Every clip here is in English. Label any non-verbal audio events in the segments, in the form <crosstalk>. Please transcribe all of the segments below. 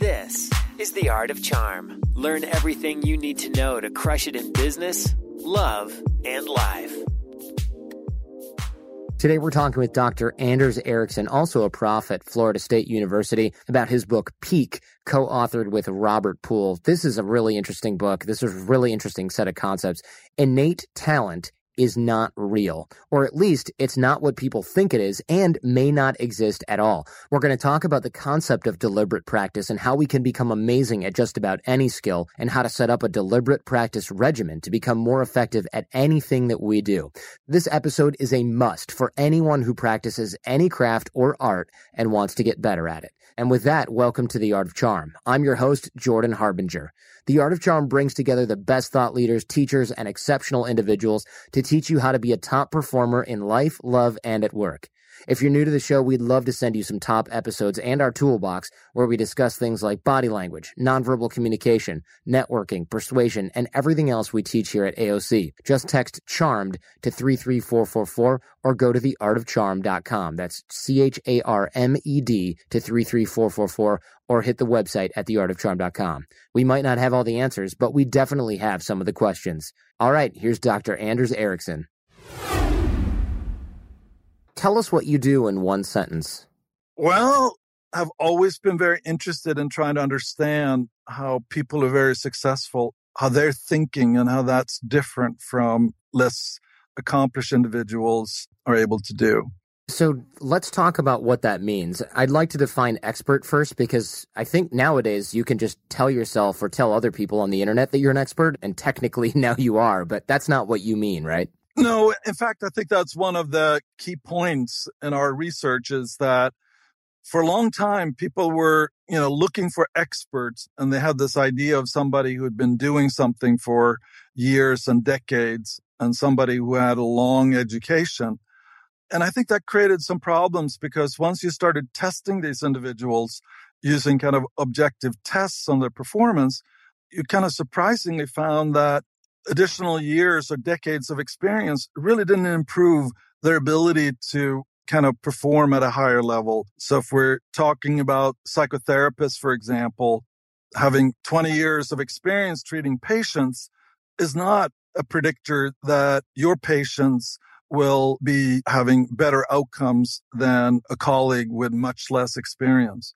This is The Art of Charm. Learn everything you need to know to crush it in business, love, and life. Today, we're talking with Dr. Anders Ericsson, also a prof at Florida State University, about his book Peak, co authored with Robert Pool. This is a really interesting book. This is a really interesting set of concepts. Innate talent is not real, or at least it's not what people think it is and may not exist at all. We're going to talk about the concept of deliberate practice and how we can become amazing at just about any skill and how to set up a deliberate practice regimen to become more effective at anything that we do. This episode is a must for anyone who practices any craft or art and wants to get better at it. And with that, welcome to The Art of Charm. I'm your host, Jordan Harbinger. The Art of Charm brings together the best thought leaders, teachers, and exceptional individuals to teach you how to be a top performer in life, love, and at work. If you're new to the show, we'd love to send you some top episodes and our toolbox where we discuss things like body language, nonverbal communication, networking, persuasion, and everything else we teach here at AOC. Just text CHARMED to 33444 or go to theartofcharm.com. That's C H A R M E D to 33444 or hit the website at theartofcharm.com. We might not have all the answers, but we definitely have some of the questions. All right, here's Dr. Anders Ericsson. Tell us what you do in one sentence. Well, I've always been very interested in trying to understand how people are very successful, how they're thinking, and how that's different from less accomplished individuals are able to do. So let's talk about what that means. I'd like to define expert first because I think nowadays you can just tell yourself or tell other people on the internet that you're an expert, and technically <laughs> now you are, but that's not what you mean, right? No, in fact, I think that's one of the key points in our research is that for a long time, people were, you know, looking for experts and they had this idea of somebody who had been doing something for years and decades and somebody who had a long education. And I think that created some problems because once you started testing these individuals using kind of objective tests on their performance, you kind of surprisingly found that additional years or decades of experience really didn't improve their ability to kind of perform at a higher level. So if we're talking about psychotherapists, for example, having 20 years of experience treating patients is not a predictor that your patients will be having better outcomes than a colleague with much less experience.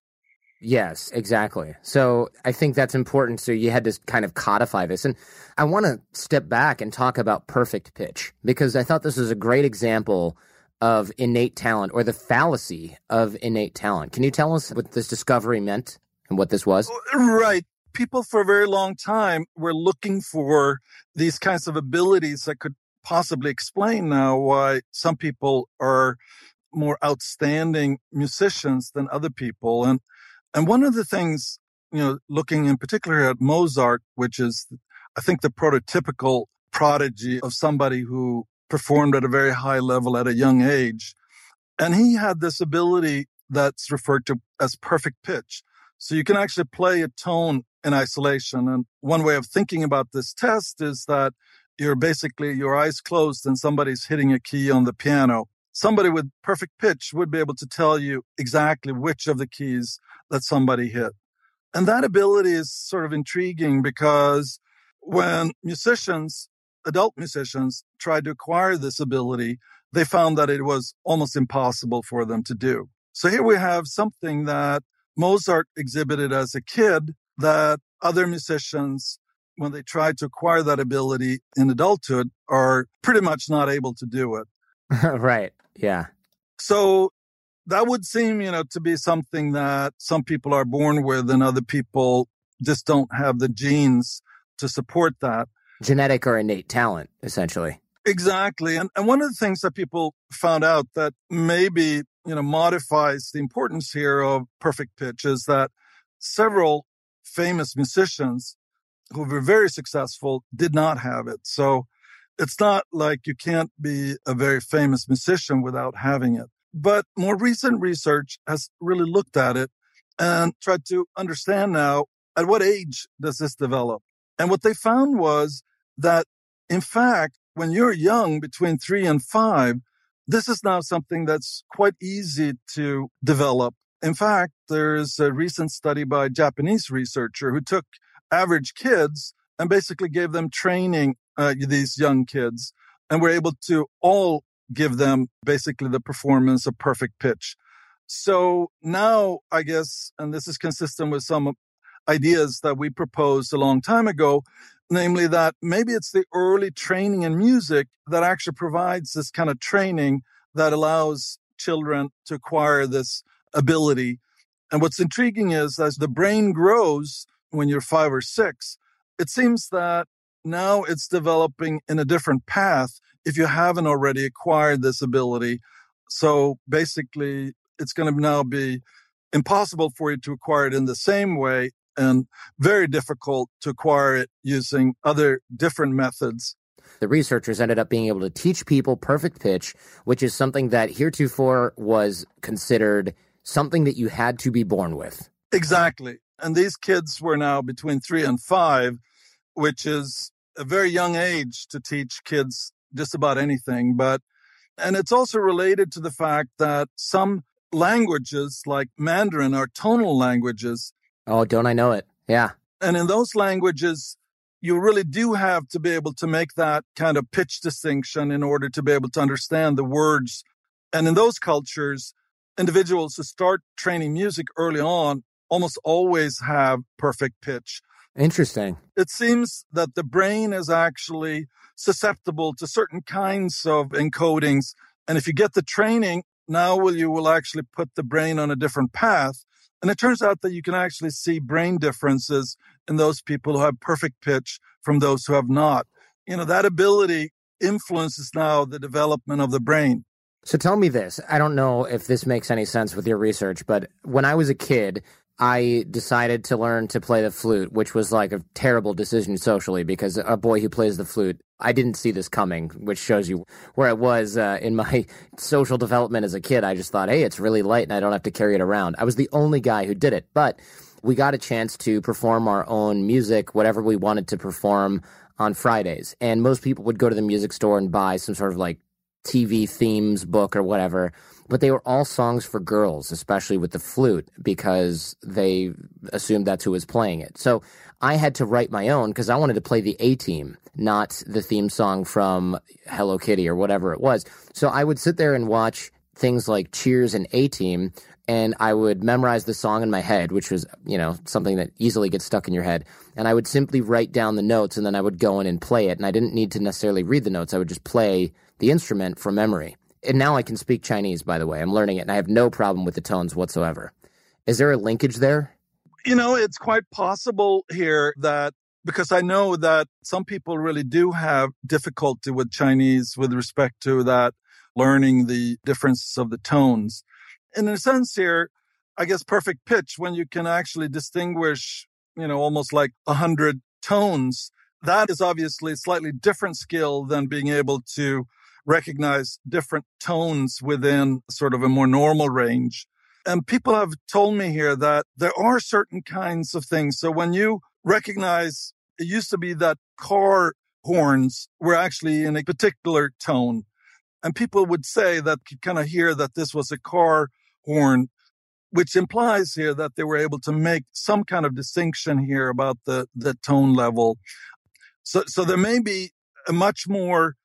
Yes, exactly. So I think that's important. So you had to kind of codify this. And I want to step back and talk about perfect pitch because I thought this was a great example of innate talent or the fallacy of innate talent. Can you tell us what this discovery meant and what this was? Oh, right. People for a very long time were looking for these kinds of abilities that could possibly explain now why some people are more outstanding musicians than other people. And and one of the things, you know, looking in particular at Mozart, which is, I think, the prototypical prodigy of somebody who performed at a very high level at a young age. And he had this ability that's referred to as perfect pitch. So you can actually play a tone in isolation. And one way of thinking about this test is that you're basically your eyes closed and somebody's hitting a key on the piano somebody with perfect pitch would be able to tell you exactly which of the keys that somebody hit. And that ability is sort of intriguing because when musicians, adult musicians, tried to acquire this ability, they found that it was almost impossible for them to do. So here we have something that Mozart exhibited as a kid that other musicians, when they try to acquire that ability in adulthood, are pretty much not able to do it. <laughs> right. Yeah. So that would seem, you know, to be something that some people are born with and other people just don't have the genes to support that. Genetic or innate talent, essentially. Exactly. And, and one of the things that people found out that maybe, you know, modifies the importance here of perfect pitch is that several famous musicians who were very successful did not have it. So it's not like you can't be a very famous musician without having it. But more recent research has really looked at it and tried to understand now at what age does this develop? And what they found was that, in fact, when you're young, between three and five, this is now something that's quite easy to develop. In fact, there's a recent study by a Japanese researcher who took average kids and basically gave them training, uh, these young kids, and were able to all give them basically the performance of perfect pitch. So now I guess, and this is consistent with some ideas that we proposed a long time ago, namely that maybe it's the early training in music that actually provides this kind of training that allows children to acquire this ability. And what's intriguing is as the brain grows when you're five or six, it seems that now it's developing in a different path if you haven't already acquired this ability. So basically, it's going to now be impossible for you to acquire it in the same way and very difficult to acquire it using other different methods. The researchers ended up being able to teach people perfect pitch, which is something that heretofore was considered something that you had to be born with. Exactly. And these kids were now between three and five, which is a very young age to teach kids just about anything. But, and it's also related to the fact that some languages like Mandarin are tonal languages. Oh, don't I know it? Yeah. And in those languages, you really do have to be able to make that kind of pitch distinction in order to be able to understand the words. And in those cultures, individuals who start training music early on almost always have perfect pitch. Interesting. It seems that the brain is actually susceptible to certain kinds of encodings. And if you get the training, now will you will actually put the brain on a different path. And it turns out that you can actually see brain differences in those people who have perfect pitch from those who have not. You know, that ability influences now the development of the brain. So tell me this. I don't know if this makes any sense with your research, but when I was a kid, I decided to learn to play the flute, which was like a terrible decision socially because a boy who plays the flute, I didn't see this coming, which shows you where I was uh, in my <laughs> social development as a kid. I just thought, hey, it's really light and I don't have to carry it around. I was the only guy who did it, but we got a chance to perform our own music, whatever we wanted to perform on Fridays. And most people would go to the music store and buy some sort of like TV themes book or whatever but they were all songs for girls, especially with the flute, because they assumed that's who was playing it. So I had to write my own because I wanted to play the A Team, not the theme song from Hello Kitty or whatever it was. So I would sit there and watch things like Cheers and A Team, and I would memorize the song in my head, which was, you know, something that easily gets stuck in your head. And I would simply write down the notes and then I would go in and play it. And I didn't need to necessarily read the notes. I would just play the instrument from memory and now I can speak Chinese, by the way. I'm learning it and I have no problem with the tones whatsoever. Is there a linkage there? You know, it's quite possible here that because I know that some people really do have difficulty with Chinese with respect to that learning the differences of the tones. In a sense here, I guess perfect pitch when you can actually distinguish, you know, almost like a hundred tones. That is obviously a slightly different skill than being able to recognize different tones within sort of a more normal range. And people have told me here that there are certain kinds of things. So when you recognize, it used to be that car horns were actually in a particular tone. And people would say that you kind of hear that this was a car horn, which implies here that they were able to make some kind of distinction here about the, the tone level. So, so there may be a much more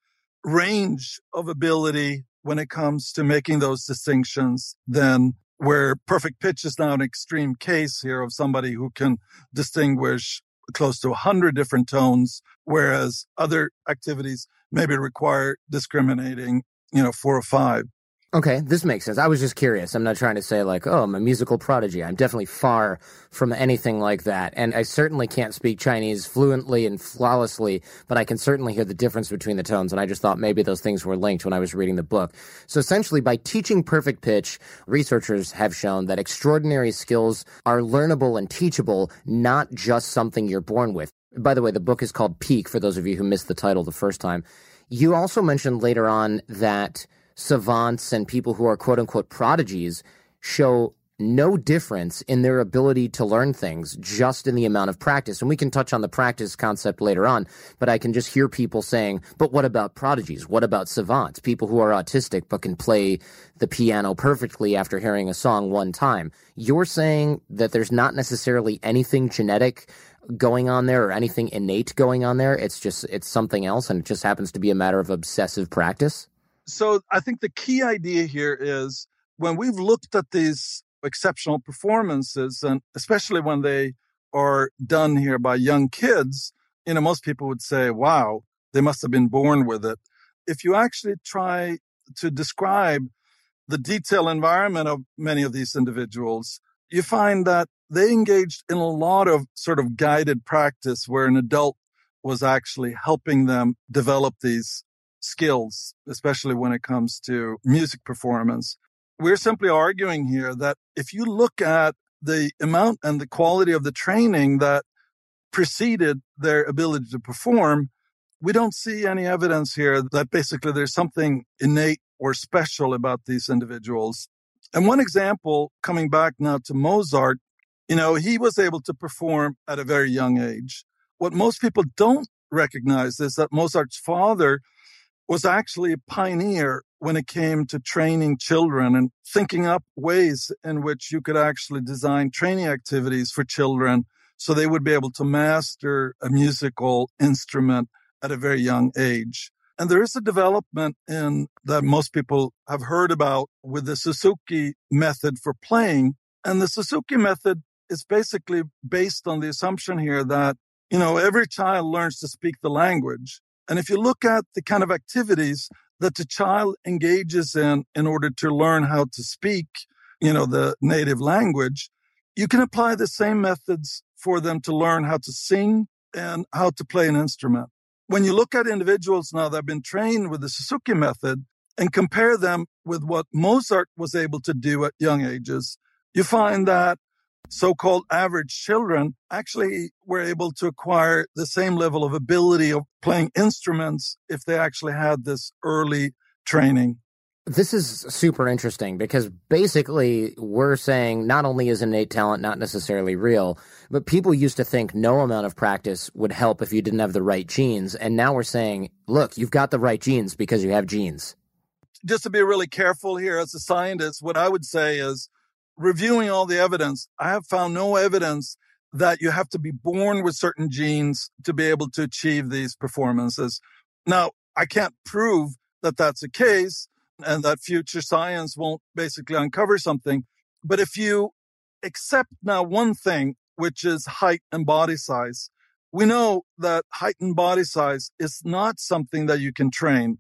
range of ability when it comes to making those distinctions than where perfect pitch is now an extreme case here of somebody who can distinguish close to 100 different tones, whereas other activities maybe require discriminating, you know, four or five. Okay, this makes sense. I was just curious. I'm not trying to say like, oh, I'm a musical prodigy. I'm definitely far from anything like that. And I certainly can't speak Chinese fluently and flawlessly, but I can certainly hear the difference between the tones. And I just thought maybe those things were linked when I was reading the book. So essentially, by teaching perfect pitch, researchers have shown that extraordinary skills are learnable and teachable, not just something you're born with. By the way, the book is called Peak for those of you who missed the title the first time. You also mentioned later on that savants and people who are quote unquote prodigies show no difference in their ability to learn things just in the amount of practice. And we can touch on the practice concept later on, but I can just hear people saying, but what about prodigies? What about savants? People who are autistic but can play the piano perfectly after hearing a song one time. You're saying that there's not necessarily anything genetic going on there or anything innate going on there. It's just, it's something else and it just happens to be a matter of obsessive practice so I think the key idea here is when we've looked at these exceptional performances, and especially when they are done here by young kids, you know, most people would say, wow, they must have been born with it. If you actually try to describe the detailed environment of many of these individuals, you find that they engaged in a lot of sort of guided practice where an adult was actually helping them develop these skills, especially when it comes to music performance. We're simply arguing here that if you look at the amount and the quality of the training that preceded their ability to perform, we don't see any evidence here that basically there's something innate or special about these individuals. And one example, coming back now to Mozart, you know, he was able to perform at a very young age. What most people don't recognize is that Mozart's father was actually a pioneer when it came to training children and thinking up ways in which you could actually design training activities for children so they would be able to master a musical instrument at a very young age. And there is a development in that most people have heard about with the Suzuki method for playing. And the Suzuki method is basically based on the assumption here that, you know, every child learns to speak the language. And if you look at the kind of activities that the child engages in in order to learn how to speak, you know, the native language, you can apply the same methods for them to learn how to sing and how to play an instrument. When you look at individuals now that have been trained with the Suzuki method and compare them with what Mozart was able to do at young ages, you find that so-called average children actually were able to acquire the same level of ability of playing instruments if they actually had this early training. This is super interesting because basically we're saying not only is innate talent not necessarily real, but people used to think no amount of practice would help if you didn't have the right genes. And now we're saying, look, you've got the right genes because you have genes. Just to be really careful here as a scientist, what I would say is reviewing all the evidence, I have found no evidence that you have to be born with certain genes to be able to achieve these performances. Now, I can't prove that that's the case and that future science won't basically uncover something. But if you accept now one thing, which is height and body size, we know that height and body size is not something that you can train.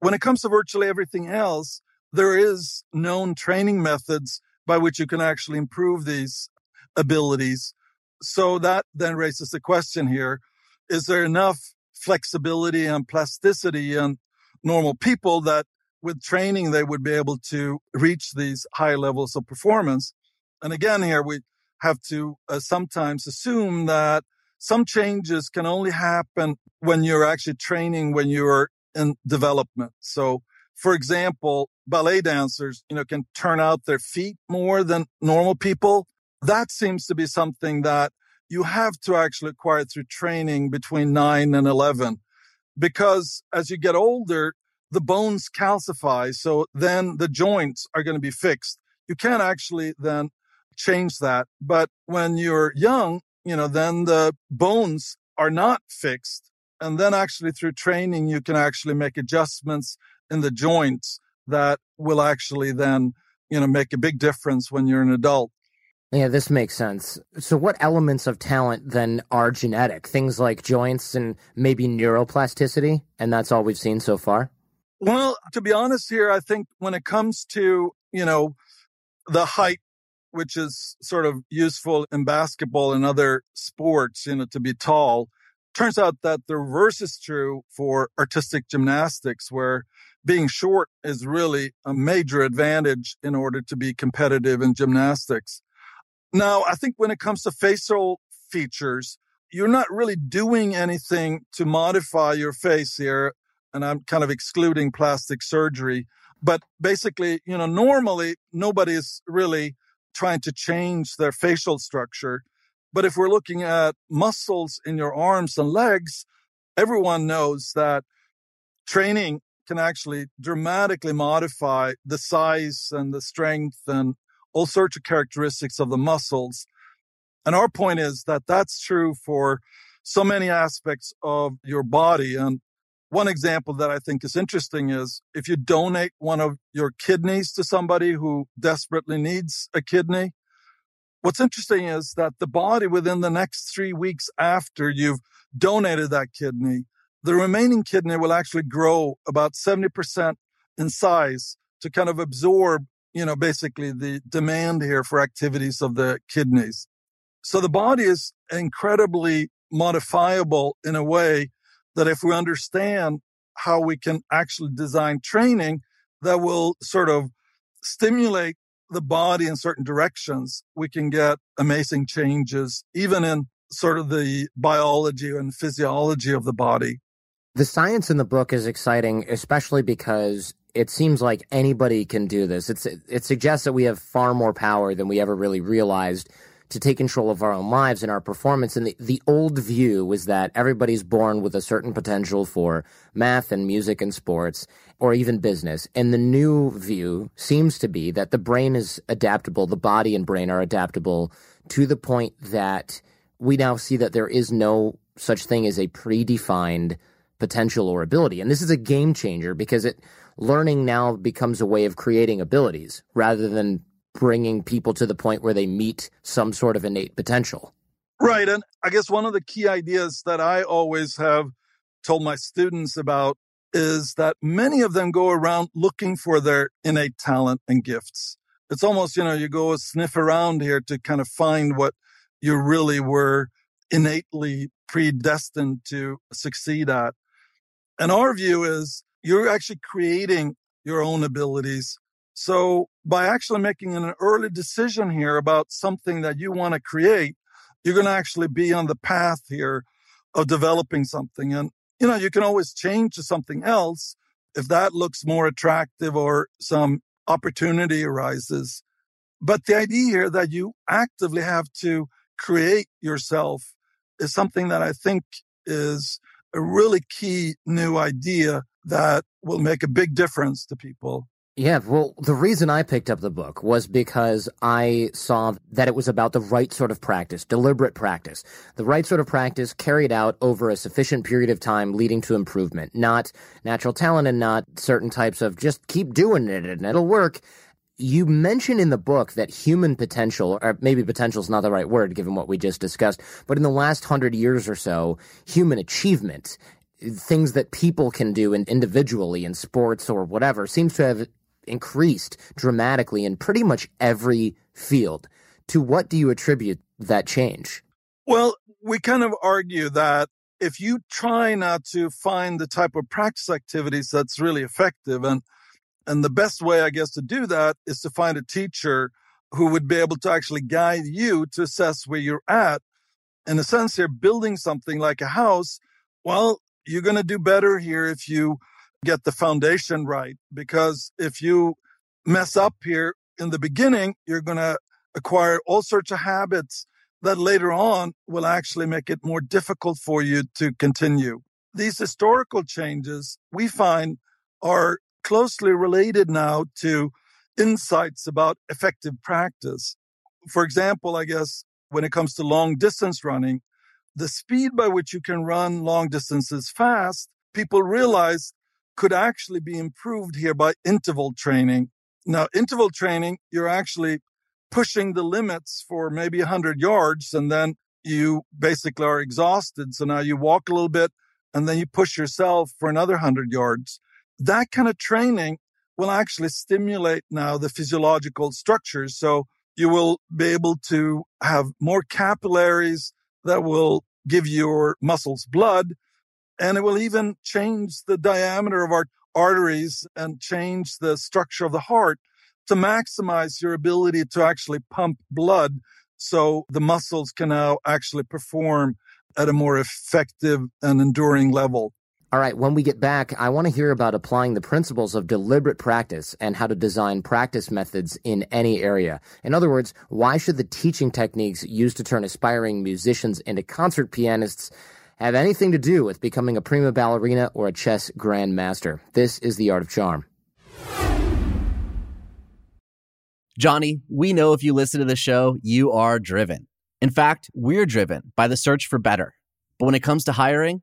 When it comes to virtually everything else, there is known training methods by which you can actually improve these abilities. So that then raises the question here. Is there enough flexibility and plasticity in normal people that with training, they would be able to reach these high levels of performance? And again, here we have to uh, sometimes assume that some changes can only happen when you're actually training, when you're in development. So for example, ballet dancers, you know, can turn out their feet more than normal people. That seems to be something that you have to actually acquire through training between nine and 11. Because as you get older, the bones calcify. So then the joints are going to be fixed. You can't actually then change that. But when you're young, you know, then the bones are not fixed. And then actually through training, you can actually make adjustments in the joints that will actually then you know, make a big difference when you're an adult. Yeah, this makes sense. So, what elements of talent then are genetic? Things like joints and maybe neuroplasticity? And that's all we've seen so far? Well, to be honest here, I think when it comes to, you know, the height, which is sort of useful in basketball and other sports, you know, to be tall, turns out that the reverse is true for artistic gymnastics, where being short is really a major advantage in order to be competitive in gymnastics. Now, I think when it comes to facial features, you're not really doing anything to modify your face here. And I'm kind of excluding plastic surgery. But basically, you know, normally nobody is really trying to change their facial structure. But if we're looking at muscles in your arms and legs, everyone knows that training can actually dramatically modify the size and the strength and all sorts of characteristics of the muscles. And our point is that that's true for so many aspects of your body. And one example that I think is interesting is if you donate one of your kidneys to somebody who desperately needs a kidney, what's interesting is that the body within the next three weeks after you've donated that kidney, the remaining kidney will actually grow about 70% in size to kind of absorb you know, basically the demand here for activities of the kidneys. So the body is incredibly modifiable in a way that if we understand how we can actually design training that will sort of stimulate the body in certain directions, we can get amazing changes, even in sort of the biology and physiology of the body. The science in the book is exciting, especially because it seems like anybody can do this. It's it suggests that we have far more power than we ever really realized to take control of our own lives and our performance. And the, the old view was that everybody's born with a certain potential for math and music and sports or even business. And the new view seems to be that the brain is adaptable, the body and brain are adaptable to the point that we now see that there is no such thing as a predefined potential or ability. And this is a game changer because it learning now becomes a way of creating abilities rather than bringing people to the point where they meet some sort of innate potential. Right. And I guess one of the key ideas that I always have told my students about is that many of them go around looking for their innate talent and gifts. It's almost, you know, you go sniff around here to kind of find what you really were innately predestined to succeed at. And our view is you're actually creating your own abilities. So by actually making an early decision here about something that you want to create, you're going to actually be on the path here of developing something. And, you know, you can always change to something else if that looks more attractive or some opportunity arises. But the idea here that you actively have to create yourself is something that I think is a really key new idea that will make a big difference to people. Yeah, well, the reason I picked up the book was because I saw that it was about the right sort of practice, deliberate practice, the right sort of practice carried out over a sufficient period of time leading to improvement, not natural talent and not certain types of just keep doing it and it'll work. You mention in the book that human potential, or maybe potential is not the right word given what we just discussed, but in the last hundred years or so, human achievement things that people can do in, individually in sports or whatever seems to have increased dramatically in pretty much every field. To what do you attribute that change? Well, we kind of argue that if you try not to find the type of practice activities that's really effective and and the best way I guess to do that is to find a teacher who would be able to actually guide you to assess where you're at. In a sense, here, building something like a house, well, you're going to do better here if you get the foundation right. Because if you mess up here in the beginning, you're going to acquire all sorts of habits that later on will actually make it more difficult for you to continue. These historical changes we find are closely related now to insights about effective practice. For example, I guess when it comes to long distance running, the speed by which you can run long distances fast, people realize could actually be improved here by interval training. Now, interval training, you're actually pushing the limits for maybe 100 yards and then you basically are exhausted. So now you walk a little bit and then you push yourself for another 100 yards. That kind of training will actually stimulate now the physiological structures. So you will be able to have more capillaries that will give your muscles blood. And it will even change the diameter of our arteries and change the structure of the heart to maximize your ability to actually pump blood so the muscles can now actually perform at a more effective and enduring level. All right, when we get back, I want to hear about applying the principles of deliberate practice and how to design practice methods in any area. In other words, why should the teaching techniques used to turn aspiring musicians into concert pianists have anything to do with becoming a prima ballerina or a chess grandmaster? This is The Art of Charm. Johnny, we know if you listen to the show, you are driven. In fact, we're driven by the search for better. But when it comes to hiring,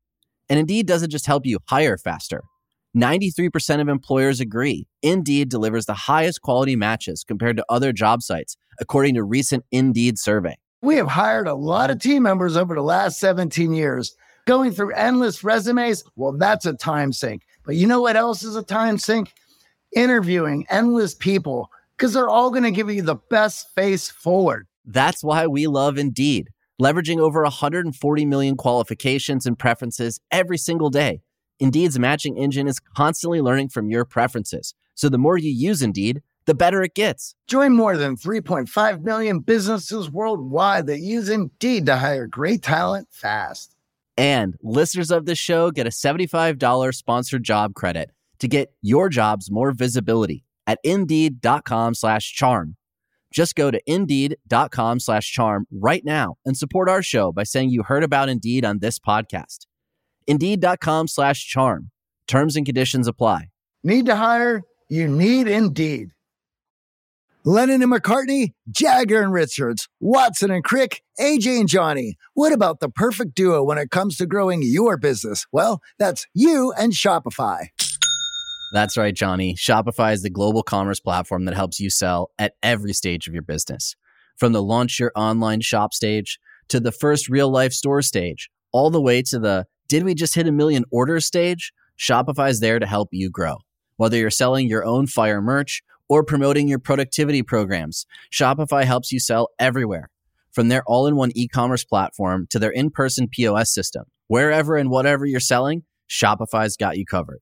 And Indeed doesn't just help you hire faster. 93% of employers agree Indeed delivers the highest quality matches compared to other job sites, according to recent Indeed survey. We have hired a lot of team members over the last 17 years. Going through endless resumes, well, that's a time sink. But you know what else is a time sink? Interviewing endless people because they're all going to give you the best face forward. That's why we love Indeed, leveraging over 140 million qualifications and preferences every single day. Indeed's matching engine is constantly learning from your preferences. So the more you use Indeed, the better it gets. Join more than 3.5 million businesses worldwide that use Indeed to hire great talent fast. And listeners of this show get a $75 sponsored job credit to get your jobs more visibility at indeed.com slash charm. Just go to indeed.com slash charm right now and support our show by saying you heard about Indeed on this podcast. Indeed.com slash charm. Terms and conditions apply. Need to hire? You need Indeed. Lennon and McCartney, Jagger and Richards, Watson and Crick, AJ and Johnny. What about the perfect duo when it comes to growing your business? Well, that's you and Shopify. That's right, Johnny. Shopify is the global commerce platform that helps you sell at every stage of your business. From the launch your online shop stage to the first real life store stage, all the way to the did we just hit a million orders stage? Shopify is there to help you grow. Whether you're selling your own fire merch or promoting your productivity programs, Shopify helps you sell everywhere. From their all in one e commerce platform to their in person POS system, wherever and whatever you're selling, Shopify's got you covered.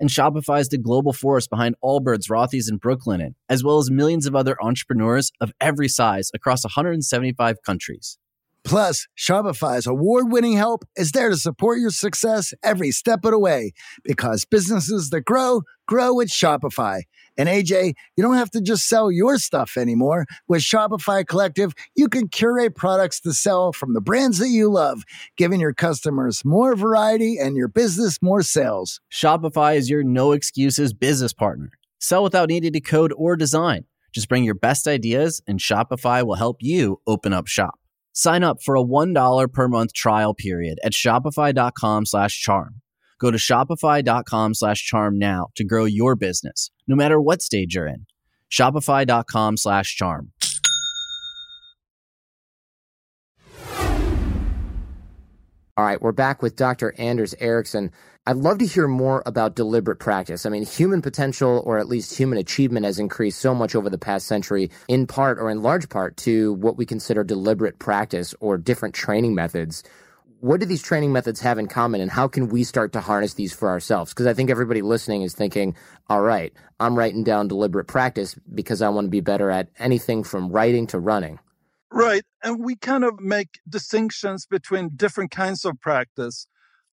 And Shopify is the global force behind Allbirds, Rothy's, and Brooklinen, as well as millions of other entrepreneurs of every size across 175 countries. Plus, Shopify's award winning help is there to support your success every step of the way because businesses that grow, grow with Shopify. And AJ, you don't have to just sell your stuff anymore. With Shopify Collective, you can curate products to sell from the brands that you love, giving your customers more variety and your business more sales. Shopify is your no excuses business partner. Sell without needing to code or design. Just bring your best ideas, and Shopify will help you open up shop. Sign up for a $1 per month trial period at shopify.com slash charm. Go to shopify.com slash charm now to grow your business, no matter what stage you're in. Shopify.com slash charm. All right, we're back with Dr. Anders Ericsson. I'd love to hear more about deliberate practice. I mean, human potential, or at least human achievement, has increased so much over the past century, in part or in large part to what we consider deliberate practice or different training methods. What do these training methods have in common, and how can we start to harness these for ourselves? Because I think everybody listening is thinking, all right, I'm writing down deliberate practice because I want to be better at anything from writing to running. Right. And we kind of make distinctions between different kinds of practice.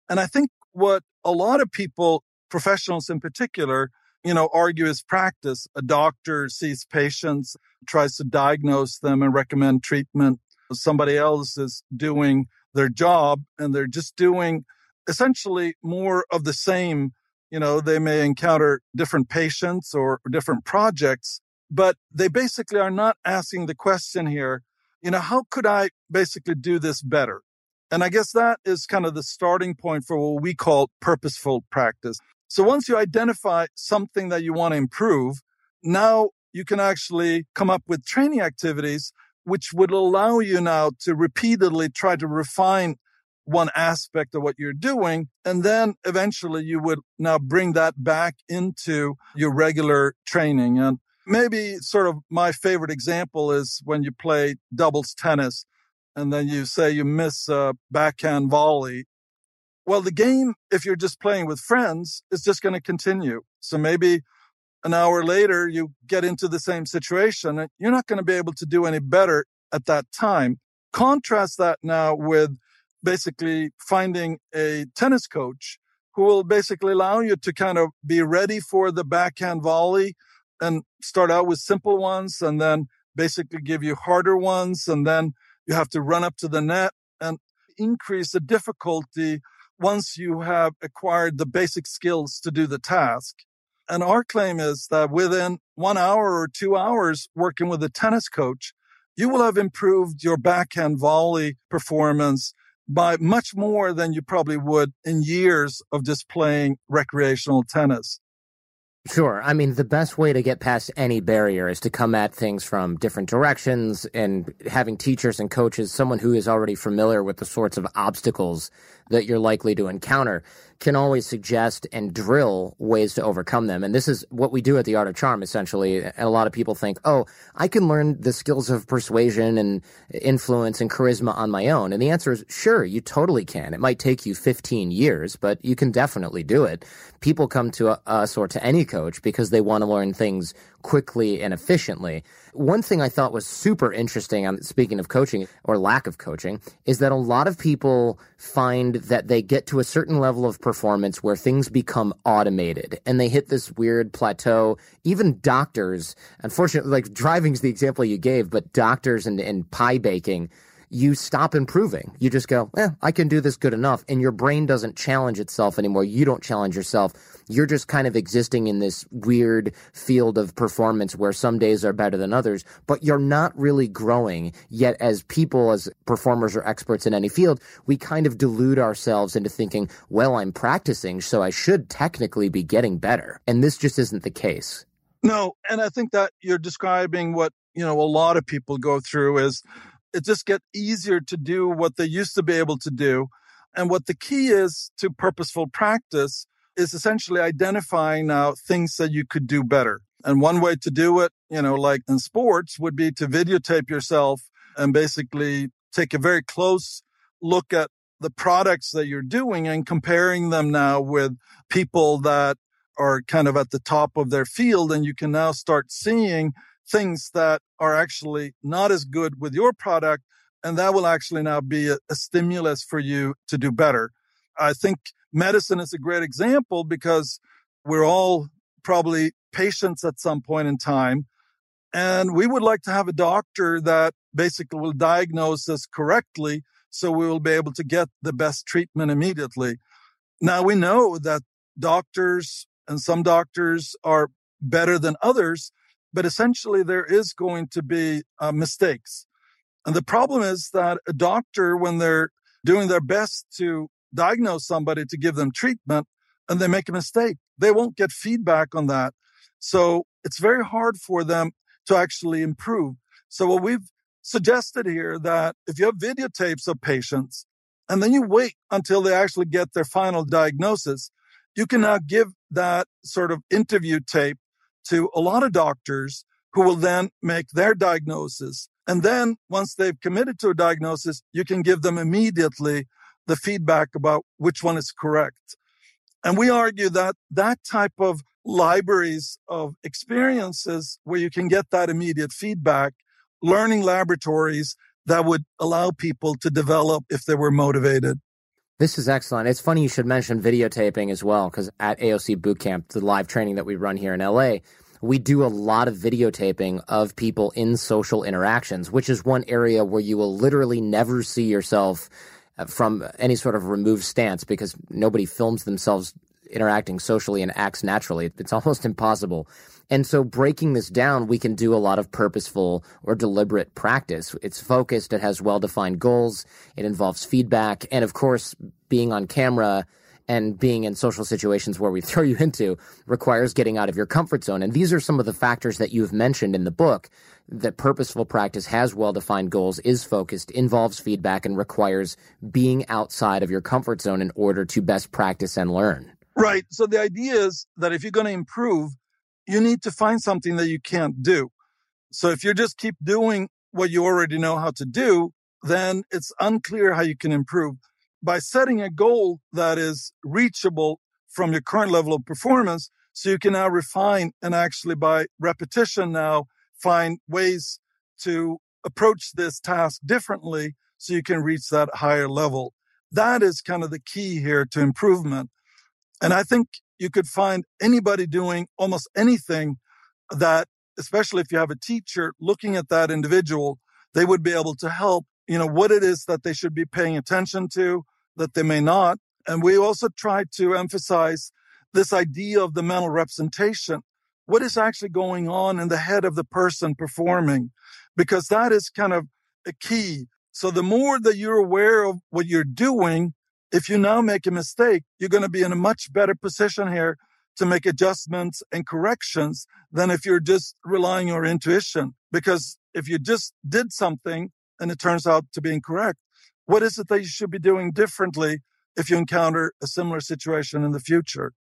And I think what a lot of people, professionals in particular, you know, argue is practice. A doctor sees patients, tries to diagnose them and recommend treatment. Somebody else is doing their job and they're just doing essentially more of the same. You know, they may encounter different patients or different projects, but they basically are not asking the question here, you know, how could I basically do this better? And I guess that is kind of the starting point for what we call purposeful practice. So once you identify something that you want to improve, now you can actually come up with training activities which would allow you now to repeatedly try to refine one aspect of what you're doing. And then eventually you would now bring that back into your regular training. And maybe sort of my favorite example is when you play doubles tennis and then you say you miss a backhand volley. Well, the game, if you're just playing with friends, is just going to continue. So maybe an hour later, you get into the same situation and you're not going to be able to do any better at that time. Contrast that now with basically finding a tennis coach who will basically allow you to kind of be ready for the backhand volley and start out with simple ones and then basically give you harder ones. And then you have to run up to the net and increase the difficulty once you have acquired the basic skills to do the task. And our claim is that within one hour or two hours working with a tennis coach, you will have improved your backhand volley performance by much more than you probably would in years of just playing recreational tennis. Sure. I mean, the best way to get past any barrier is to come at things from different directions and having teachers and coaches, someone who is already familiar with the sorts of obstacles that you're likely to encounter can always suggest and drill ways to overcome them. And this is what we do at the Art of Charm, essentially. And a lot of people think, oh, I can learn the skills of persuasion and influence and charisma on my own. And the answer is, sure, you totally can. It might take you 15 years, but you can definitely do it. People come to us or to any coach because they want to learn things quickly and efficiently. One thing I thought was super interesting on speaking of coaching or lack of coaching is that a lot of people find that they get to a certain level of performance where things become automated and they hit this weird plateau. Even doctors, unfortunately, like driving's the example you gave, but doctors and, and pie baking you stop improving. You just go, eh, I can do this good enough. And your brain doesn't challenge itself anymore. You don't challenge yourself. You're just kind of existing in this weird field of performance where some days are better than others, but you're not really growing. Yet, as people, as performers or experts in any field, we kind of delude ourselves into thinking, well, I'm practicing, so I should technically be getting better. And this just isn't the case. No, and I think that you're describing what, you know, a lot of people go through is it just get easier to do what they used to be able to do. And what the key is to purposeful practice is essentially identifying now things that you could do better. And one way to do it, you know, like in sports would be to videotape yourself and basically take a very close look at the products that you're doing and comparing them now with people that are kind of at the top of their field. And you can now start seeing things that are actually not as good with your product. And that will actually now be a, a stimulus for you to do better. I think medicine is a great example because we're all probably patients at some point in time. And we would like to have a doctor that basically will diagnose us correctly so we will be able to get the best treatment immediately. Now we know that doctors and some doctors are better than others, but essentially there is going to be uh, mistakes. And the problem is that a doctor, when they're doing their best to diagnose somebody to give them treatment and they make a mistake, they won't get feedback on that. So it's very hard for them to actually improve. So what we've suggested here that if you have videotapes of patients and then you wait until they actually get their final diagnosis, you can now give that sort of interview tape to a lot of doctors who will then make their diagnosis. And then once they've committed to a diagnosis, you can give them immediately the feedback about which one is correct. And we argue that that type of libraries of experiences where you can get that immediate feedback, learning laboratories that would allow people to develop if they were motivated. This is excellent. It's funny you should mention videotaping as well, because at AOC Bootcamp, the live training that we run here in LA, we do a lot of videotaping of people in social interactions, which is one area where you will literally never see yourself Uh, from any sort of removed stance because nobody films themselves interacting socially and acts naturally. It's almost <laughs> impossible. And so breaking this down, we can do a lot of purposeful or deliberate practice. It's focused. It has well-defined goals. It involves feedback. And of course, being on camera and being in social situations where we <laughs> throw you into requires getting out of your comfort zone. And these are some of the factors that you've mentioned in the book that purposeful practice has well defined goals, is focused, involves feedback, and requires being outside of your comfort zone in order to best practice and learn. Right. So the idea is that if you're going to improve, you need to find something that you can't do. So if you just keep doing what you already know how to do, then it's unclear how you can improve. By setting a goal that is reachable from your current level of performance, so you can now refine and actually by repetition now find ways to approach this task differently so you can reach that higher level. That is kind of the key here to improvement. And I think you could find anybody doing almost anything that, especially if you have a teacher looking at that individual, they would be able to help, you know, what it is that they should be paying attention to that they may not. And we also try to emphasize this idea of the mental representation. What is actually going on in the head of the person performing? Because that is kind of a key. So the more that you're aware of what you're doing, if you now make a mistake, you're going to be in a much better position here to make adjustments and corrections than if you're just relying on your intuition. Because if you just did something and it turns out to be incorrect, what is it that you should be doing differently if you encounter a similar situation in the future?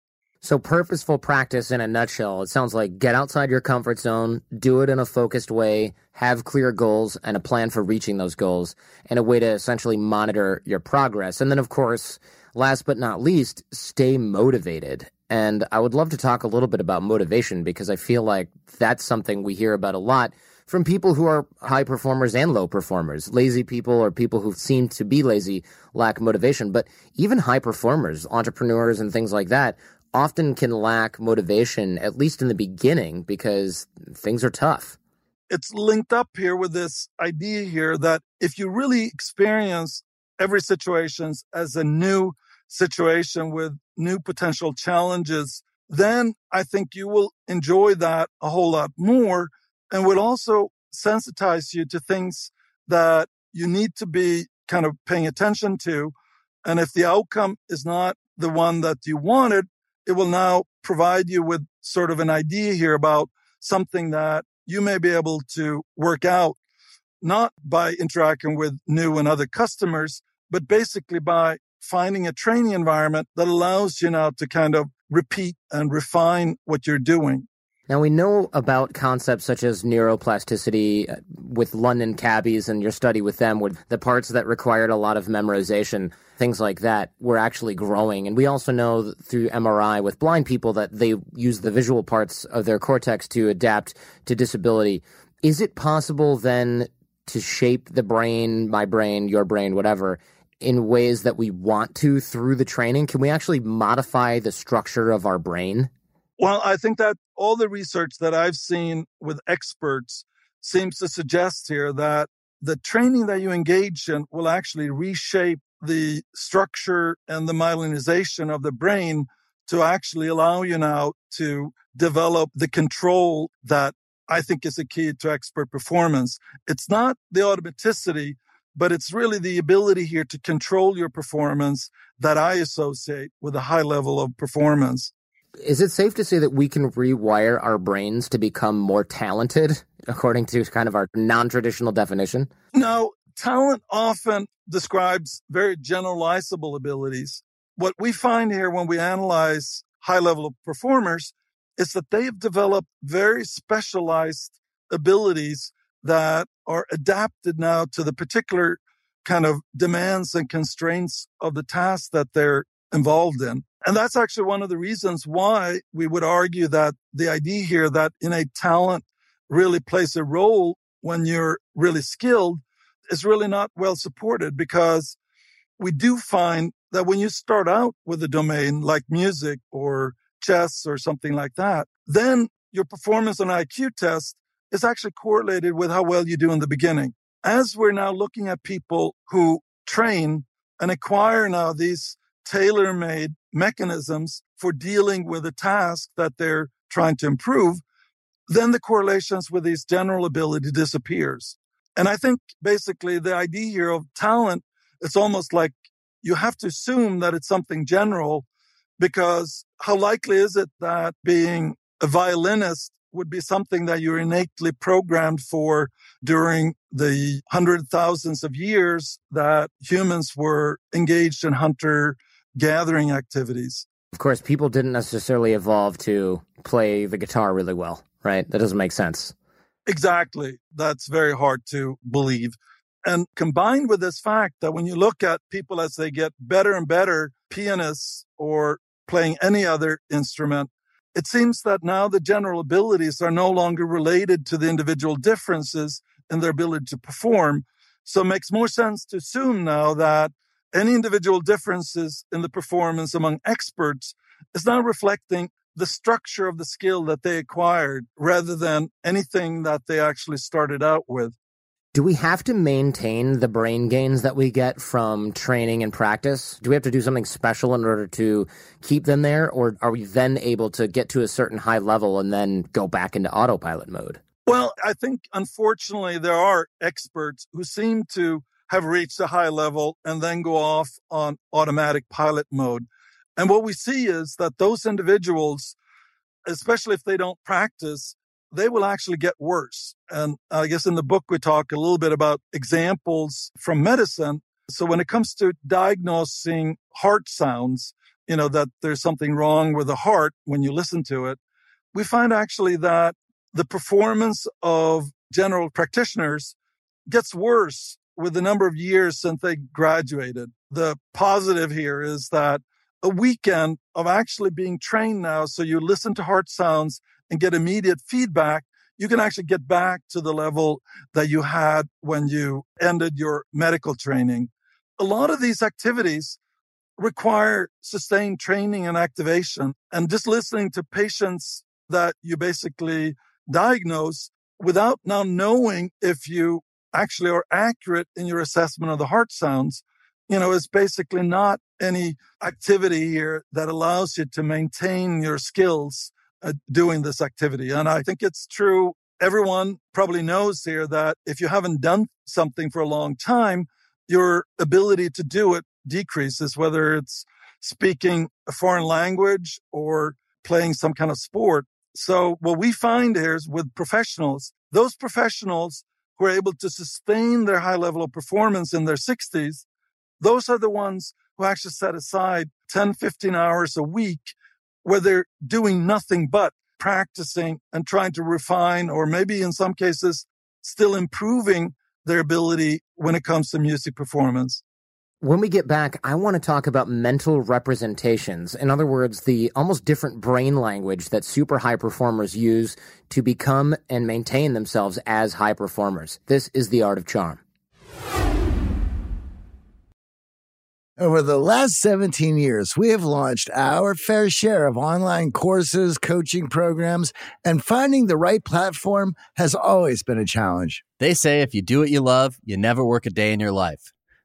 So, purposeful practice in a nutshell, it sounds like get outside your comfort zone, do it in a focused way, have clear goals and a plan for reaching those goals, and a way to essentially monitor your progress. And then, of course, last but not least, stay motivated. And I would love to talk a little bit about motivation because I feel like that's something we hear about a lot from people who are high performers and low performers. Lazy people or people who seem to be lazy lack motivation, but even high performers, entrepreneurs and things like that often can lack motivation, at least in the beginning, because things are tough. It's linked up here with this idea here that if you really experience every situation as a new situation with new potential challenges, then I think you will enjoy that a whole lot more and will also sensitize you to things that you need to be kind of paying attention to. And if the outcome is not the one that you wanted, it will now provide you with sort of an idea here about something that you may be able to work out, not by interacting with new and other customers, but basically by finding a training environment that allows you now to kind of repeat and refine what you're doing. Now, we know about concepts such as neuroplasticity uh, with London cabbies and your study with them, where the parts that required a lot of memorization, things like that, were actually growing. And we also know through MRI with blind people that they use the visual parts of their cortex to adapt to disability. Is it possible then to shape the brain, my brain, your brain, whatever, in ways that we want to through the training? Can we actually modify the structure of our brain? Well, I think that all the research that I've seen with experts seems to suggest here that the training that you engage in will actually reshape the structure and the myelinization of the brain to actually allow you now to develop the control that I think is a key to expert performance. It's not the automaticity, but it's really the ability here to control your performance that I associate with a high level of performance is it safe to say that we can rewire our brains to become more talented <laughs> according to kind of our non-traditional definition no talent often describes very generalizable abilities. What we find here when we analyze high level performers is that they've developed very specialized abilities that are adapted now to the particular kind of demands and constraints of the task that they're involved in. And that's actually one of the reasons why we would argue that the idea here that innate talent really plays a role when you're really skilled is really not well supported because we do find that when you start out with a domain like music or chess or something like that, then your performance on IQ test is actually correlated with how well you do in the beginning. As we're now looking at people who train and acquire now these tailor made mechanisms for dealing with a task that they're trying to improve, then the correlations with these general ability disappears. And I think basically the idea here of talent, it's almost like you have to assume that it's something general because how likely is it that being a violinist would be something that you're innately programmed for during the hundred thousands of years that humans were engaged in hunter gathering activities. Of course, people didn't necessarily evolve to play the guitar really well, right? That doesn't make sense. Exactly. That's very hard to believe. And combined with this fact that when you look at people as they get better and better pianists or playing any other instrument, it seems that now the general abilities are no longer related to the individual differences in their ability to perform. So it makes more sense to assume now that any individual differences in the performance among experts is now reflecting the structure of the skill that they acquired rather than anything that they actually started out with. Do we have to maintain the brain gains that we get from training and practice? Do we have to do something special in order to keep them there? Or are we then able to get to a certain high level and then go back into autopilot mode? Well, I think unfortunately there are experts who seem to have reached a high level and then go off on automatic pilot mode. And what we see is that those individuals, especially if they don't practice, they will actually get worse. And I guess in the book, we talk a little bit about examples from medicine. So when it comes to diagnosing heart sounds, you know, that there's something wrong with the heart when you listen to it, we find actually that the performance of general practitioners gets worse with the number of years since they graduated. The positive here is that a weekend of actually being trained now. So you listen to heart sounds and get immediate feedback. You can actually get back to the level that you had when you ended your medical training. A lot of these activities require sustained training and activation and just listening to patients that you basically diagnose without now knowing if you actually are accurate in your assessment of the heart sounds you know, it's basically not any activity here that allows you to maintain your skills uh, doing this activity. And I think it's true. Everyone probably knows here that if you haven't done something for a long time, your ability to do it decreases, whether it's speaking a foreign language or playing some kind of sport. So what we find here is with professionals, those professionals who are able to sustain their high level of performance in their 60s those are the ones who actually set aside 10, 15 hours a week where they're doing nothing but practicing and trying to refine, or maybe in some cases, still improving their ability when it comes to music performance. When we get back, I want to talk about mental representations. In other words, the almost different brain language that super high performers use to become and maintain themselves as high performers. This is the art of charm. Over the last 17 years, we have launched our fair share of online courses, coaching programs, and finding the right platform has always been a challenge. They say if you do what you love, you never work a day in your life.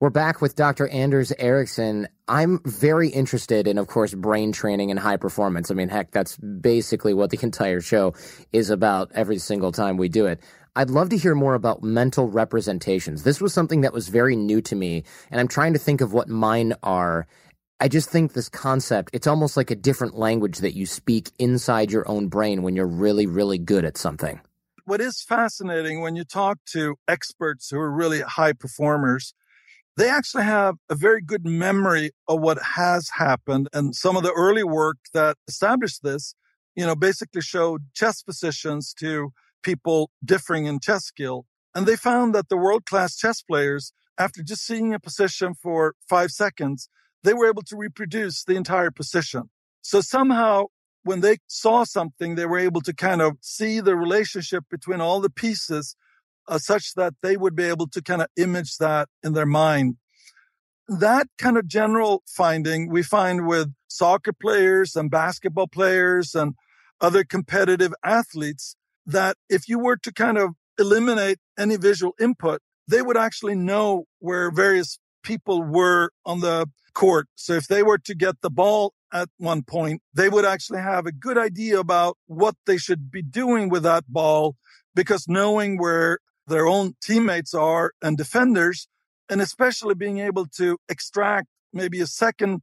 We're back with Dr. Anders Ericsson. I'm very interested in, of course, brain training and high performance. I mean, heck, that's basically what the <laughs> entire show is about every single time we do it. I'd love to hear more about mental representations. This was something that was very new to me, and I'm trying to think of what mine are. I just think this concept, it's almost like a different language that you speak inside your own brain when you're really, really good at something. What is fascinating when you talk to experts who are really high performers, they actually have a very good memory of what has happened. And some of the early work that established this, you know, basically showed chess positions to people differing in chess skill. And they found that the world class chess players, after just seeing a position for five seconds, they were able to reproduce the entire position. So somehow when they saw something, they were able to kind of see the relationship between all the pieces uh, such that they would be able to kind of image that in their mind. That kind of general finding we find with soccer players and basketball players and other competitive athletes that if you were to kind of eliminate any visual input, they would actually know where various people were on the court. So if they were to get the ball at one point, they would actually have a good idea about what they should be doing with that ball because knowing where their own teammates are and defenders, and especially being able to extract maybe a second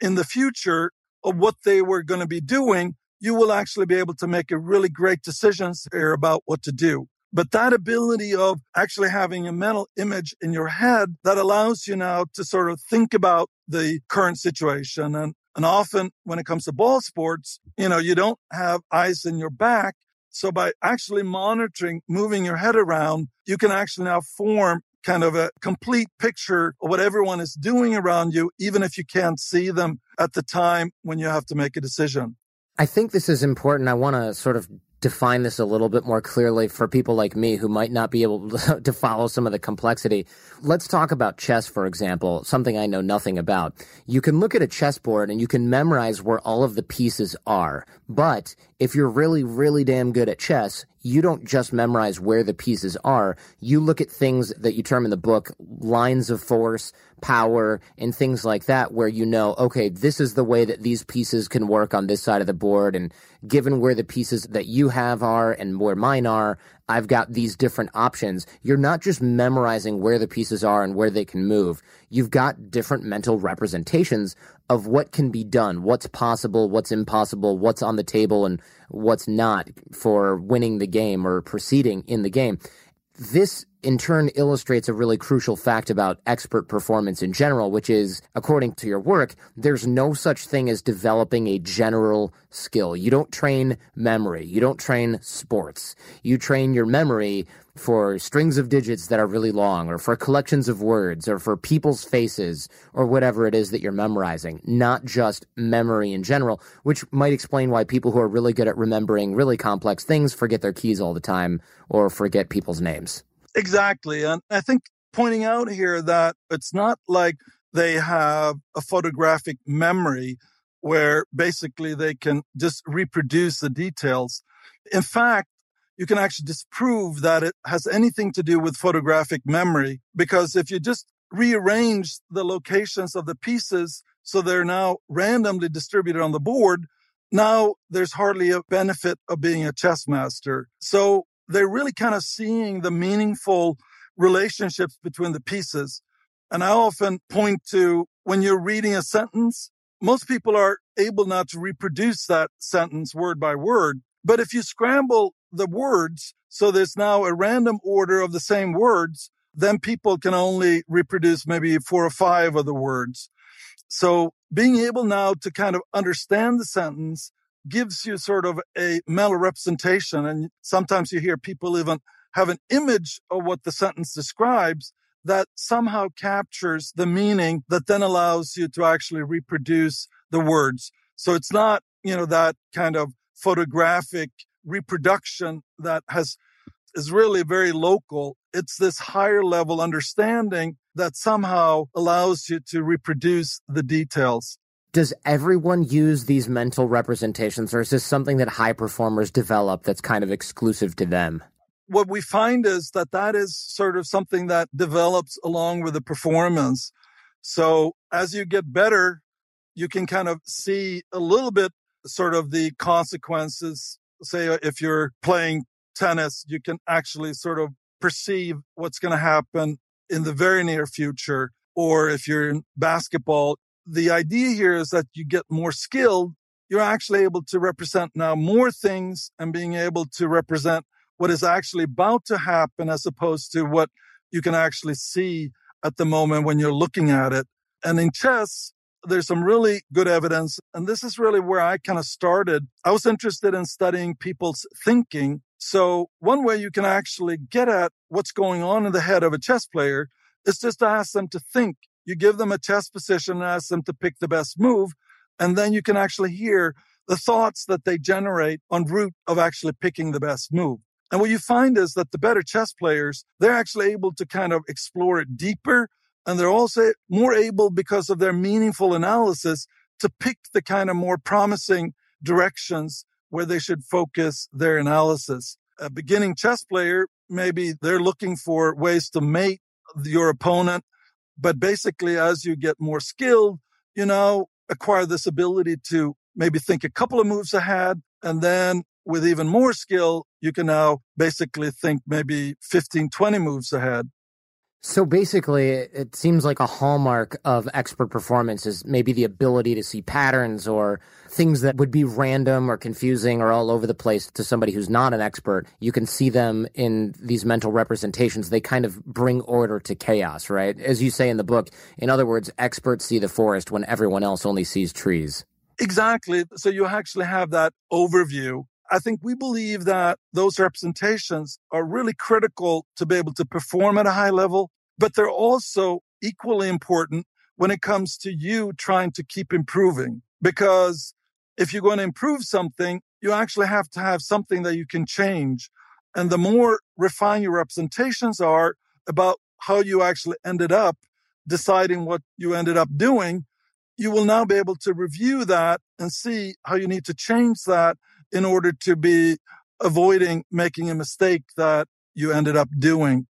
in the future of what they were going to be doing, you will actually be able to make a really great decisions here about what to do. But that ability of actually having a mental image in your head that allows you now to sort of think about the current situation. And, and often when it comes to ball sports, you know, you don't have eyes in your back. So by actually monitoring, moving your head around, you can actually now form kind of a complete picture of what everyone is doing around you, even if you can't see them at the time when you have to make a decision. I think this is important. I want to sort of define this a little bit more clearly for people like me who might not be able <laughs> to follow some of the complexity. Let's talk about chess, for example, something I know nothing about. You can look at a chessboard and you can memorize where all of the pieces are. But if you're really, really damn good at chess, you don't just memorize where the pieces are. You look at things that you term in the book lines of force, power, and things like that, where you know, okay, this is the way that these pieces can work on this side of the board. And given where the pieces that you have are and where mine are, I've got these different options. You're not just memorizing where the pieces are and where they can move. You've got different mental representations of what can be done, what's possible, what's impossible, what's on the table, and what's not for winning the game or proceeding in the game. This in turn illustrates a really crucial fact about expert performance in general, which is, according to your work, there's no such thing as developing a general skill. You don't train memory. You don't train sports. You train your memory for strings of digits that are really long, or for collections of words, or for people's faces, or whatever it is that you're memorizing, not just memory in general, which might explain why people who are really good at remembering really complex things forget their keys all the time or forget people's names. Exactly. And I think pointing out here that it's not like they have a photographic memory where basically they can just reproduce the details. In fact, you can actually disprove that it has anything to do with photographic memory because if you just rearrange the locations of the pieces so they're now randomly distributed on the board, now there's hardly a benefit of being a chess master. So they're really kind of seeing the meaningful relationships between the pieces. And I often point to when you're reading a sentence, most people are able not to reproduce that sentence word by word. But if you scramble the words, so there's now a random order of the same words, then people can only reproduce maybe four or five of the words. So being able now to kind of understand the sentence gives you sort of a mental representation. And sometimes you hear people even have an image of what the sentence describes that somehow captures the meaning that then allows you to actually reproduce the words. So it's not, you know, that kind of photographic reproduction that has is really very local. It's this higher level understanding that somehow allows you to reproduce the details. Does everyone use these mental representations, or is this something that high performers develop that's kind of exclusive to them? What we find is that that is sort of something that develops along with the performance. So as you get better, you can kind of see a little bit sort of the consequences. Say uh, if you're playing tennis, you can actually sort of perceive what's going to happen in the very near future. Or if you're in basketball, the idea here is that you get more skilled. You're actually able to represent now more things and being able to represent what is actually about to happen as opposed to what you can actually see at the moment when you're looking at it. And in chess, there's some really good evidence. And this is really where I kind of started. I was interested in studying people's thinking so one way you can actually get at what's going on in the head of a chess player is just to ask them to think. You give them a chess position and ask them to pick the best move. And then you can actually hear the thoughts that they generate en route of actually picking the best move. And what you find is that the better chess players, they're actually able to kind of explore it deeper. And they're also more able because of their meaningful analysis to pick the kind of more promising directions where they should focus their analysis. A beginning chess player, maybe they're looking for ways to mate your opponent. But basically, as you get more skilled, you know, acquire this ability to maybe think a couple of moves ahead. And then with even more skill, you can now basically think maybe 15, 20 moves ahead. So basically, it seems like a hallmark of expert performance is maybe the ability to see patterns or things that would be random or confusing or all over the place to somebody who's not an expert. You can see them in these mental representations. They kind of bring order to chaos, right? As you say in the book, in other words, experts see the forest when everyone else only sees trees. Exactly. So you actually have that overview I think we believe that those representations are really critical to be able to perform at a high level, but they're also equally important when it comes to you trying to keep improving. Because if you're going to improve something, you actually have to have something that you can change. And the more refined your representations are about how you actually ended up deciding what you ended up doing, you will now be able to review that and see how you need to change that in order to be avoiding making a mistake that you ended up doing.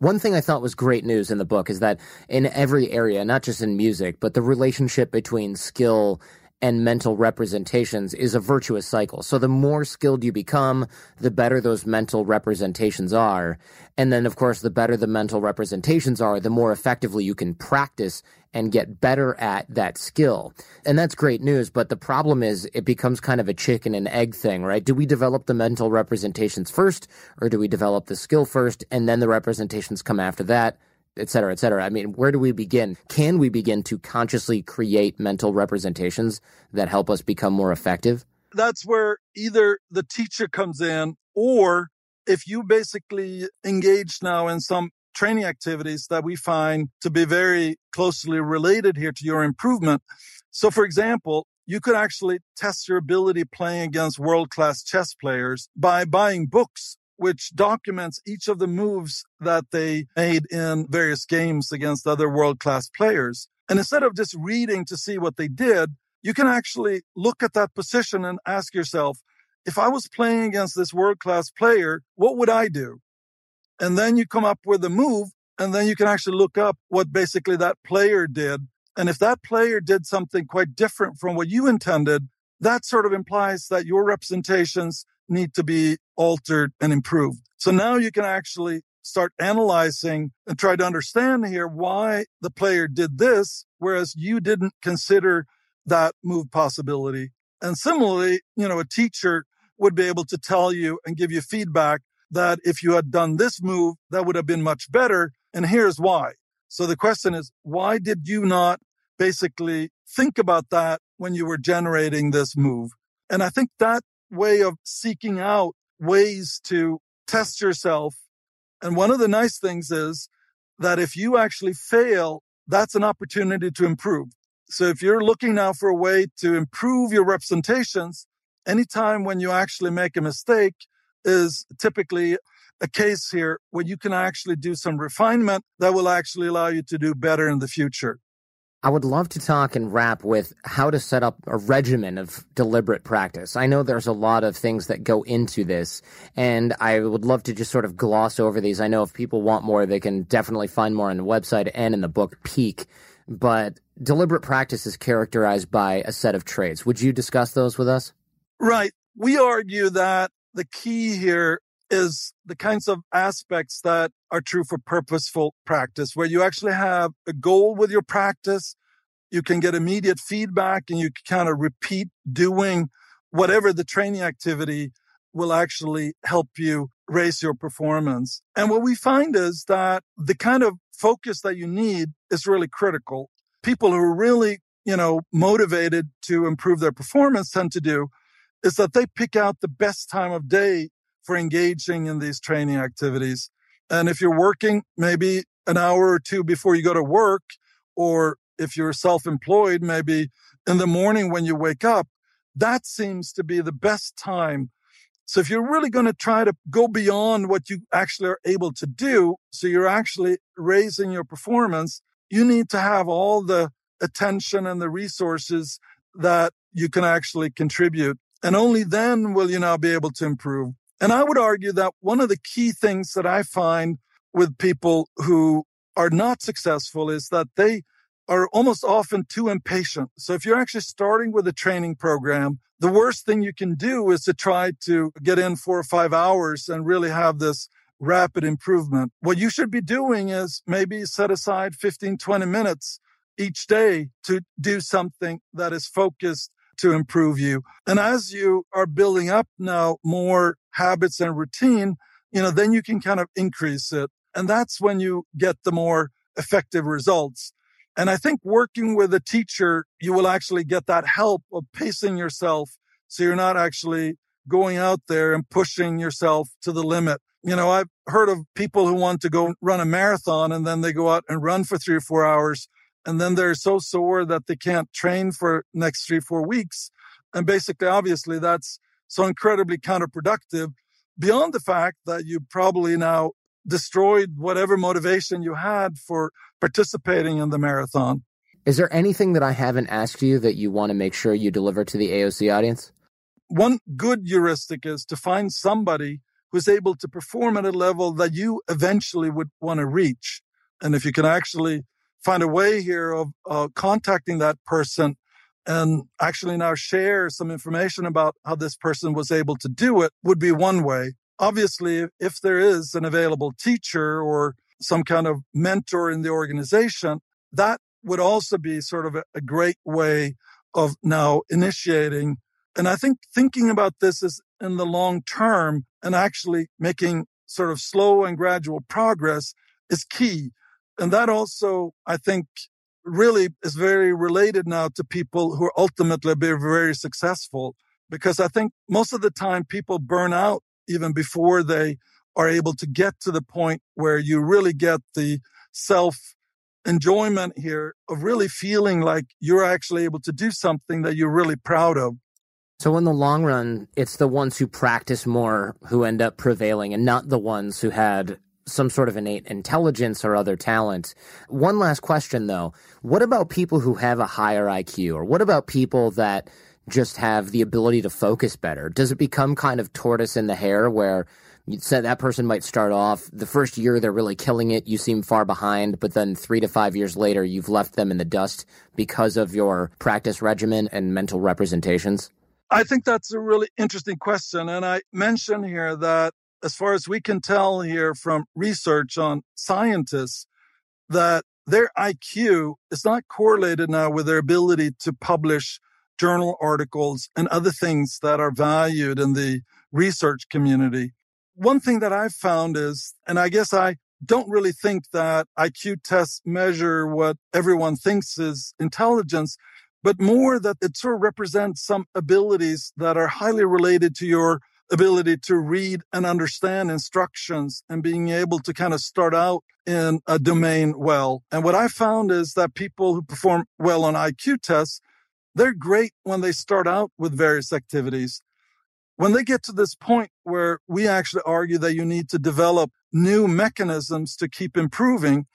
One thing I thought was great news in the book is that in every area, not just in music, but the relationship between skill and mental representations is a virtuous cycle. So the more skilled you become, the better those mental representations are. And then, of course, the better the mental representations are, the more effectively you can practice and get better at that skill. And that's great news. But the problem is it becomes kind of a chicken and egg thing, right? Do we develop the mental representations first or do we develop the skill first and then the representations come after that? Et cetera, et cetera. I mean, where do we begin? Can we begin to consciously create mental representations that help us become more effective? That's where either the teacher comes in or if you basically engage now in some training activities that we find to be very closely related here to your improvement. So, for example, you could actually test your ability playing against world class chess players by buying books which documents each of the moves that they made in various games against other world class players. And instead of just reading to see what they did, you can actually look at that position and ask yourself, if I was playing against this world class player, what would I do? And then you come up with a move and then you can actually look up what basically that player did. And if that player did something quite different from what you intended, that sort of implies that your representations need to be altered and improved. So now you can actually start analyzing and try to understand here why the player did this, whereas you didn't consider that move possibility. And similarly, you know, a teacher would be able to tell you and give you feedback that if you had done this move, that would have been much better. And here's why. So the question is, why did you not basically think about that when you were generating this move? And I think that way of seeking out ways to test yourself. And one of the nice things is that if you actually fail, that's an opportunity to improve. So if you're looking now for a way to improve your representations, anytime when you actually make a mistake is typically a case here where you can actually do some refinement that will actually allow you to do better in the future. I would love to talk and wrap with how to set up a regimen of deliberate practice. I know there's a lot of things that go into this, and I would love to just sort of gloss over these. I know if people want more, they can definitely find more on the website and in the book Peak. But deliberate practice is characterized by a set of traits. Would you discuss those with us? Right. We argue that the key here is the kinds of aspects that are true for purposeful practice, where you actually have a goal with your practice. You can get immediate feedback and you can kind of repeat doing whatever the training activity will actually help you raise your performance. And what we find is that the kind of focus that you need is really critical. People who are really, you know, motivated to improve their performance tend to do is that they pick out the best time of day for engaging in these training activities. And if you're working maybe an hour or two before you go to work, or if you're self employed, maybe in the morning when you wake up, that seems to be the best time. So if you're really going to try to go beyond what you actually are able to do, so you're actually raising your performance, you need to have all the attention and the resources that you can actually contribute. And only then will you now be able to improve. And I would argue that one of the key things that I find with people who are not successful is that they are almost often too impatient. So if you're actually starting with a training program, the worst thing you can do is to try to get in four or five hours and really have this rapid improvement. What you should be doing is maybe set aside 15, 20 minutes each day to do something that is focused to improve you. And as you are building up now more habits and routine, you know, then you can kind of increase it. And that's when you get the more effective results. And I think working with a teacher, you will actually get that help of pacing yourself. So you're not actually going out there and pushing yourself to the limit. You know, I've heard of people who want to go run a marathon and then they go out and run for three or four hours. And then they're so sore that they can't train for next three, four weeks. And basically, obviously, that's so incredibly counterproductive beyond the fact that you probably now destroyed whatever motivation you had for participating in the marathon. Is there anything that I haven't asked you that you want to make sure you deliver to the AOC audience? One good heuristic is to find somebody who's able to perform at a level that you eventually would want to reach. And if you can actually find a way here of uh, contacting that person and actually now share some information about how this person was able to do it would be one way. Obviously, if there is an available teacher or some kind of mentor in the organization, that would also be sort of a, great way of now initiating. And I think thinking about this is in the long term and actually making sort of slow and gradual progress is key. And that also, I think, really is very related now to people who ultimately be very successful. Because I think most of the time people burn out even before they are able to get to the point where you really get the self enjoyment here of really feeling like you're actually able to do something that you're really proud of. So in the long run, it's the ones who practice more who end up prevailing and not the ones who had some sort of innate intelligence or other talent. One last question though. What about people who have a higher IQ or what about people that just have the ability to focus better? Does it become kind of tortoise in the hare where you said that person might start off the first year they're really killing it, you seem far behind, but then 3 to 5 years later you've left them in the dust because of your practice regimen and mental representations? I think that's a really interesting question and I mentioned here that as far as we can tell here from research on scientists, that their IQ is not correlated now with their ability to publish journal articles and other things that are valued in the research community. One thing that I've found is, and I guess I don't really think that IQ tests measure what everyone thinks is intelligence, but more that it sort of represents some abilities that are highly related to your ability to read and understand instructions and being able to kind of start out in a domain well. And what I found is that people who perform well on IQ tests, they're great when they start out with various activities. When they get to this point where we actually argue that you need to develop new mechanisms to keep improving,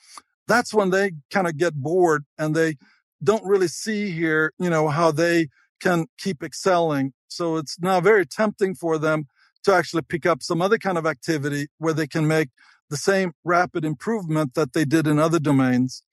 that's when they kind of get bored and they don't really see here, you know, how they can keep excelling. So it's now very tempting for them to actually pick up some other kind of activity where they can make the same rapid improvement that they did in other domains.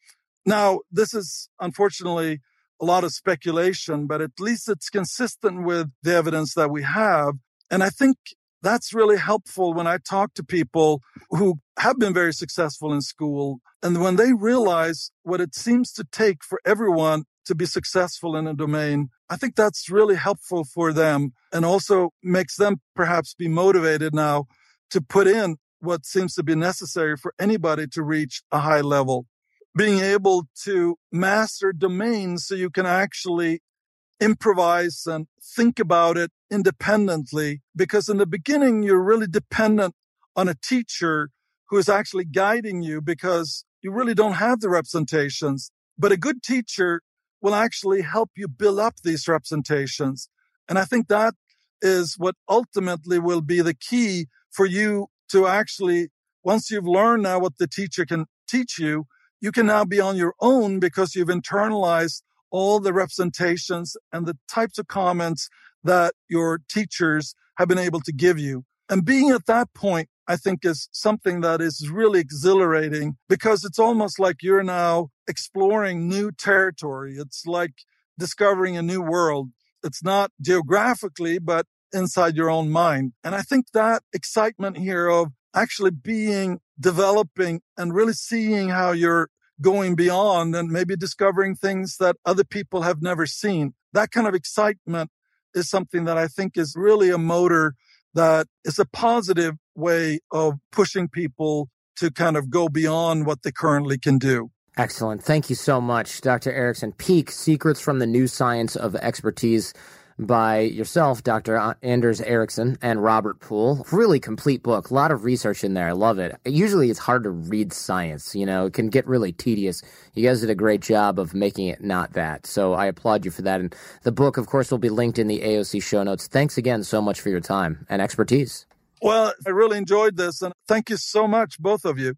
Now, this is unfortunately a lot of speculation, but at least it's consistent with the evidence that we have. And I think that's really helpful when I talk to people who have been very successful in school. And when they realize what it seems to take for everyone to be successful in a domain, I think that's really helpful for them and also makes them perhaps be motivated now to put in what seems to be necessary for anybody to reach a high level. Being able to master domains so you can actually improvise and think about it independently. Because in the beginning, you're really dependent on a teacher who is actually guiding you because you really don't have the representations. But a good teacher will actually help you build up these representations. And I think that is what ultimately will be the key for you to actually, once you've learned now what the teacher can teach you, you can now be on your own because you've internalized all the representations and the types of comments that your teachers have been able to give you. And being at that point, I think is something that is really exhilarating because it's almost like you're now exploring new territory. It's like discovering a new world. It's not geographically, but inside your own mind. And I think that excitement here of actually being developing and really seeing how you're going beyond and maybe discovering things that other people have never seen. That kind of excitement is something that I think is really a motor that is a positive way of pushing people to kind of go beyond what they currently can do. Excellent. Thank you so much, Dr. Ericsson. Peak Secrets from the New Science of Expertise by yourself, Dr. Anders Ericsson, and Robert Pool. Really complete book. A lot of research in there. I love it. Usually it's hard to read science, you know, it can get really tedious. You guys did a great job of making it not that. So I applaud you for that. And the book, of course, will be linked in the AOC show notes. Thanks again so much for your time and expertise. Well, I really enjoyed this, and thank you so much, both of you.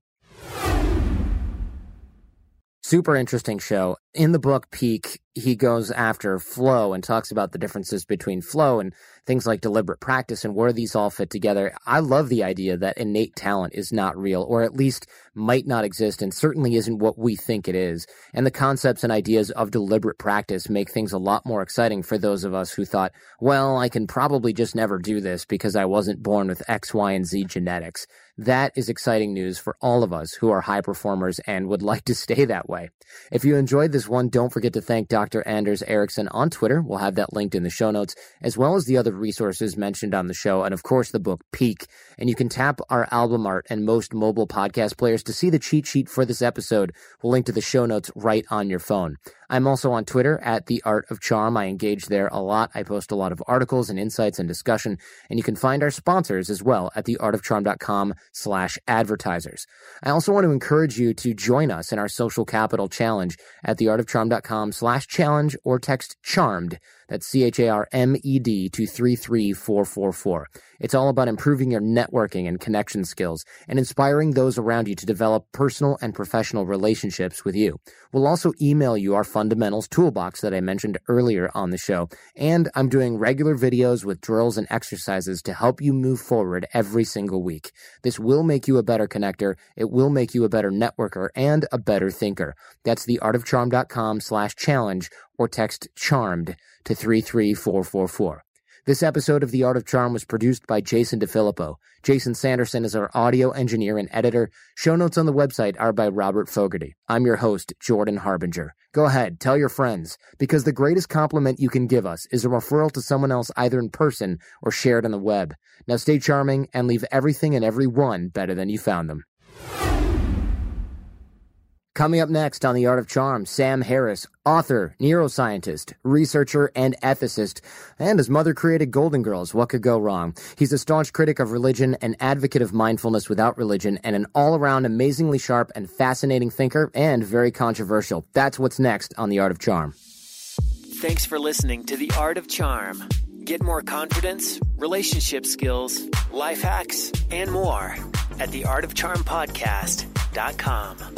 Super interesting show. In the book Peak, he goes after flow and talks about the differences between flow and things like deliberate practice and where these all fit together. I love the idea that innate talent is not real, or at least might not exist, and certainly isn't what we think it is. And the concepts and ideas of deliberate practice make things a lot more exciting for those of us who thought, well, I can probably just never do this because I wasn't born with X, Y, and Z genetics. That is exciting news for all of us who are high performers and would like to stay that way. If you enjoyed this one, don't forget to thank Dr. Anders Ericsson on Twitter. We'll have that linked in the show notes, as well as the other resources mentioned on the show, and of course the book Peak. And you can tap our album art and most mobile podcast players to see the cheat sheet for this episode. We'll link to the show notes right on your phone. I'm also on Twitter at The Art of Charm. I engage there a lot. I post a lot of articles and insights and discussion, and you can find our sponsors as well at theartofcharm.com slash advertisers. I also want to encourage you to join us in our social capital challenge at theartofcharm.com slash challenge or text charmed that's C H A R M E D to 33444. It's all about improving your networking and connection skills and inspiring those around you to develop personal and professional relationships with you. We'll also email you our fundamentals toolbox that I mentioned earlier on the show. And I'm doing regular videos with drills and exercises to help you move forward every single week. This will make you a better connector. It will make you a better networker and a better thinker. That's theartofcharm.com slash challenge or text charmed to 33444. This episode of The Art of Charm was produced by Jason DeFilippo. Jason Sanderson is our audio engineer and editor. Show notes on the website are by Robert Fogarty. I'm your host, Jordan Harbinger. Go ahead, tell your friends, because the greatest compliment you can give us is a referral to someone else either in person or shared on the web. Now stay charming and leave everything and everyone better than you found them. Coming up next on The Art of Charm, Sam Harris, author, neuroscientist, researcher, and ethicist. And his mother created Golden Girls. What could go wrong? He's a staunch critic of religion, an advocate of mindfulness without religion, and an all around amazingly sharp and fascinating thinker, and very controversial. That's what's next on The Art of Charm. Thanks for listening to The Art of Charm. Get more confidence, relationship skills, life hacks, and more at theartofcharmpodcast.com.